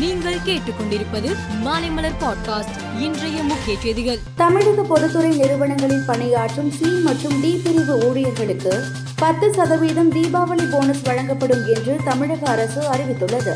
நீங்கள் கேட்டுக்கொண்டிருப்பது மாலைமலர் பாட்காஸ்ட் இன்றைய முக்கிய செய்திகள். தமிழக பொதுத்துறை நிறுவனங்களில் பணியாற்றும் சி மற்றும் டி பிரிவு ஊழியர்களுக்கு பத்து சதவீதம் தீபாவளி போனஸ் வழங்கப்படும் என்று தமிழக அரசு அறிவித்துள்ளது.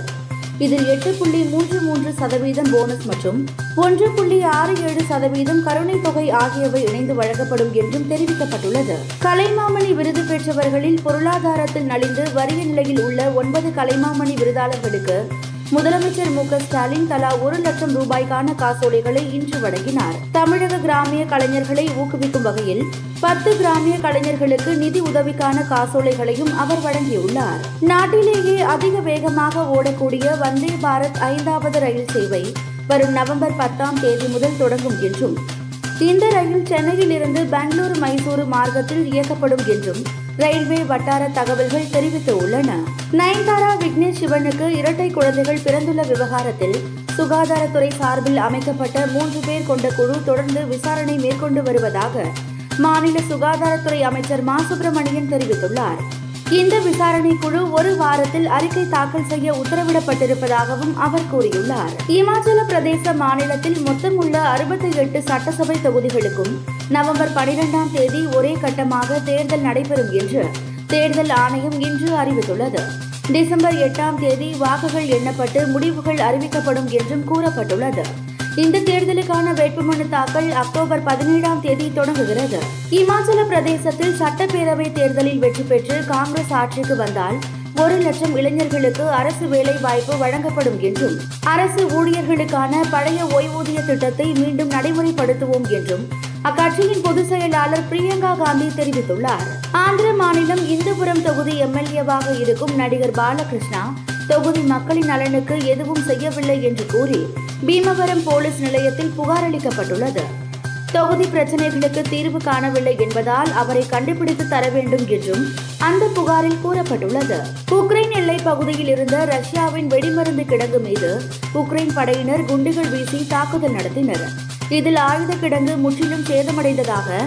இதில் எட்டு புள்ளி மூன்று மூன்று சதவீதம் போனஸ் மற்றும் ஒன்று புள்ளி ஆறு ஏழு சதவீதம் கருணை தொகை ஆகியவை இணைந்து வழங்கப்படும் என்றும் தெரிவிக்கப்பட்டுள்ளது. கலைமாமணி விருது பெற்றவர்களில் பொருளாதாரத்தில் நலிந்து வறிய நிலையில் உள்ள ஒன்பது கலைமாமணி விருதாளர்களுக்கு முதலமைச்சர் மு ஸ்டாலின் தலா ஒரு லட்சம் ரூபாய்க்கான காசோலைகளை இன்று வழங்கினார். தமிழக கிராமிய கலைஞர்களை ஊக்குவிக்கும் வகையில் பத்து கிராமிய கலைஞர்களுக்கு நிதி உதவிக்கான காசோலைகளையும் அவர் வழங்கியுள்ளார். நாட்டிலேயே அதிக வேகமாக ஓடக்கூடிய வந்தே பாரத் ஐந்தாவது ரயில் சேவை வரும் நவம்பர் பத்தாம் தேதி முதல் தொடங்கும் என்றும் இந்த ரயில் சென்னையில் இருந்து பெங்களூரு மைசூரு மார்க்கத்தில் இயக்கப்படும் என்றும் ரயில்வே வட்டார தகவல்கள் தெரிவித்துள்ளன. நயன்தாரா விக்னேஷ் சிவனுக்கு இரட்டை குழந்தைகள் பிறந்துள்ள விவகாரத்தில் சுகாதாரத்துறை சார்பில் அமைக்கப்பட்ட மூன்று பேர் கொண்ட குழு தொடர்ந்து விசாரணை மேற்கொண்டு வருவதாக மாநில சுகாதாரத்துறை அமைச்சர் மா சுப்பிரமணியன் தெரிவித்துள்ளார். இந்த விசாரணை குழு ஒரு வாரத்தில் அறிக்கை தாக்கல் செய்ய உத்தரவிடப்பட்டிருப்பதாகவும் அவர் கூறியுள்ளார். இமாச்சல பிரதேச மாநிலத்தில் மொத்தம் உள்ள அறுபத்தி எட்டு சட்டசபை தொகுதிகளுக்கும் நவம்பர் பனிரெண்டாம் தேதி ஒரே கட்டமாக தேர்தல் நடைபெறும் என்று தேர்தல் ஆணையம் இன்று அறிவித்துள்ளது. டிசம்பர் எட்டாம் தேதி வாக்குகள் எண்ணப்பட்டு முடிவுகள் அறிவிக்கப்படும் என்றும் கூறப்பட்டுள்ளது. இந்த தேர்தலுக்கான வேட்புமனு தாக்கல் அக்டோபர் பதினேழாம் தேதி தொடங்குகிறது. இமாச்சல பிரதேசத்தில் சட்டப்பேரவை தேர்தலில் வெற்றி பெற்று காங்கிரஸ் ஆட்சிக்கு வந்தால் ஒரு லட்சம் இளைஞர்களுக்கு அரசு வேலை வாய்ப்பு வழங்கப்படும் என்றும் அரசு ஊழியர்களுக்கான பழைய ஓய்வூதிய திட்டத்தை மீண்டும் நடைமுறைப்படுத்துவோம் என்றும் அக்கட்சியின் பொதுச் செயலாளர் பிரியங்கா காந்தி தெரிவித்துள்ளார். ஆந்திர மாநிலம் இந்துபுரம் தொகுதி எம்எல்ஏவாக இருக்கும் நடிகர் பாலகிருஷ்ணா தொகுதி மக்களின் நலனுக்கு எதுவும் செய்யவில்லை என்று கூறி பீமவரம் போலீஸ் நிலையத்தில் புகார் அளிக்கப்பட்டுள்ளது. தொகுதி பிரச்சனைகளுக்கு தீர்வு காணவில்லை என்பதால் அவரை கண்டுபிடித்து தர வேண்டும் என்றும் அந்த புகாரில் கூறப்பட்டுள்ளது. உக்ரைன் எல்லை பகுதியில் இருந்த ரஷ்யாவின் வெடிமருந்து கிடங்கு மீது உக்ரைன் படையினர் குண்டுகள் வீசி தாக்குதல் நடத்தினர். இதில் ஆயுத கிடங்கு முற்றிலும் சேதமடைந்ததாக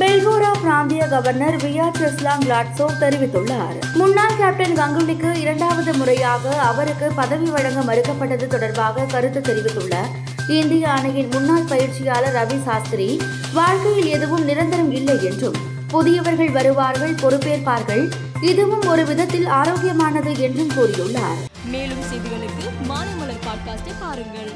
பெல்போரா பிராந்திய கவர்னர் வியா இஸ்லாம் லாட்ஸோ தெரிவித்துள்ளார். முன்னாள் கேப்டன் கங்குலிக்கு இரண்டாவது முறையாக அவருக்கு பதவி வழங்க மறுக்கப்பட்டது தொடர்பாக கருத்து தெரிவித்துள்ள இந்திய அணியின் முன்னாள் பயிற்சியாளர் ரவி சாஸ்திரி வாழ்க்கையில் எதுவும் நிரந்தரம் இல்லை என்றும் புதியவர்கள் வருவார்கள் பொறுப்பேற்பார்கள் இதுவும் ஒரு விதத்தில் ஆரோக்கியமானது என்றும் கூறியுள்ளார். மேலும் செய்திகளுக்கு பாட்காஸ்டை பாருங்கள்.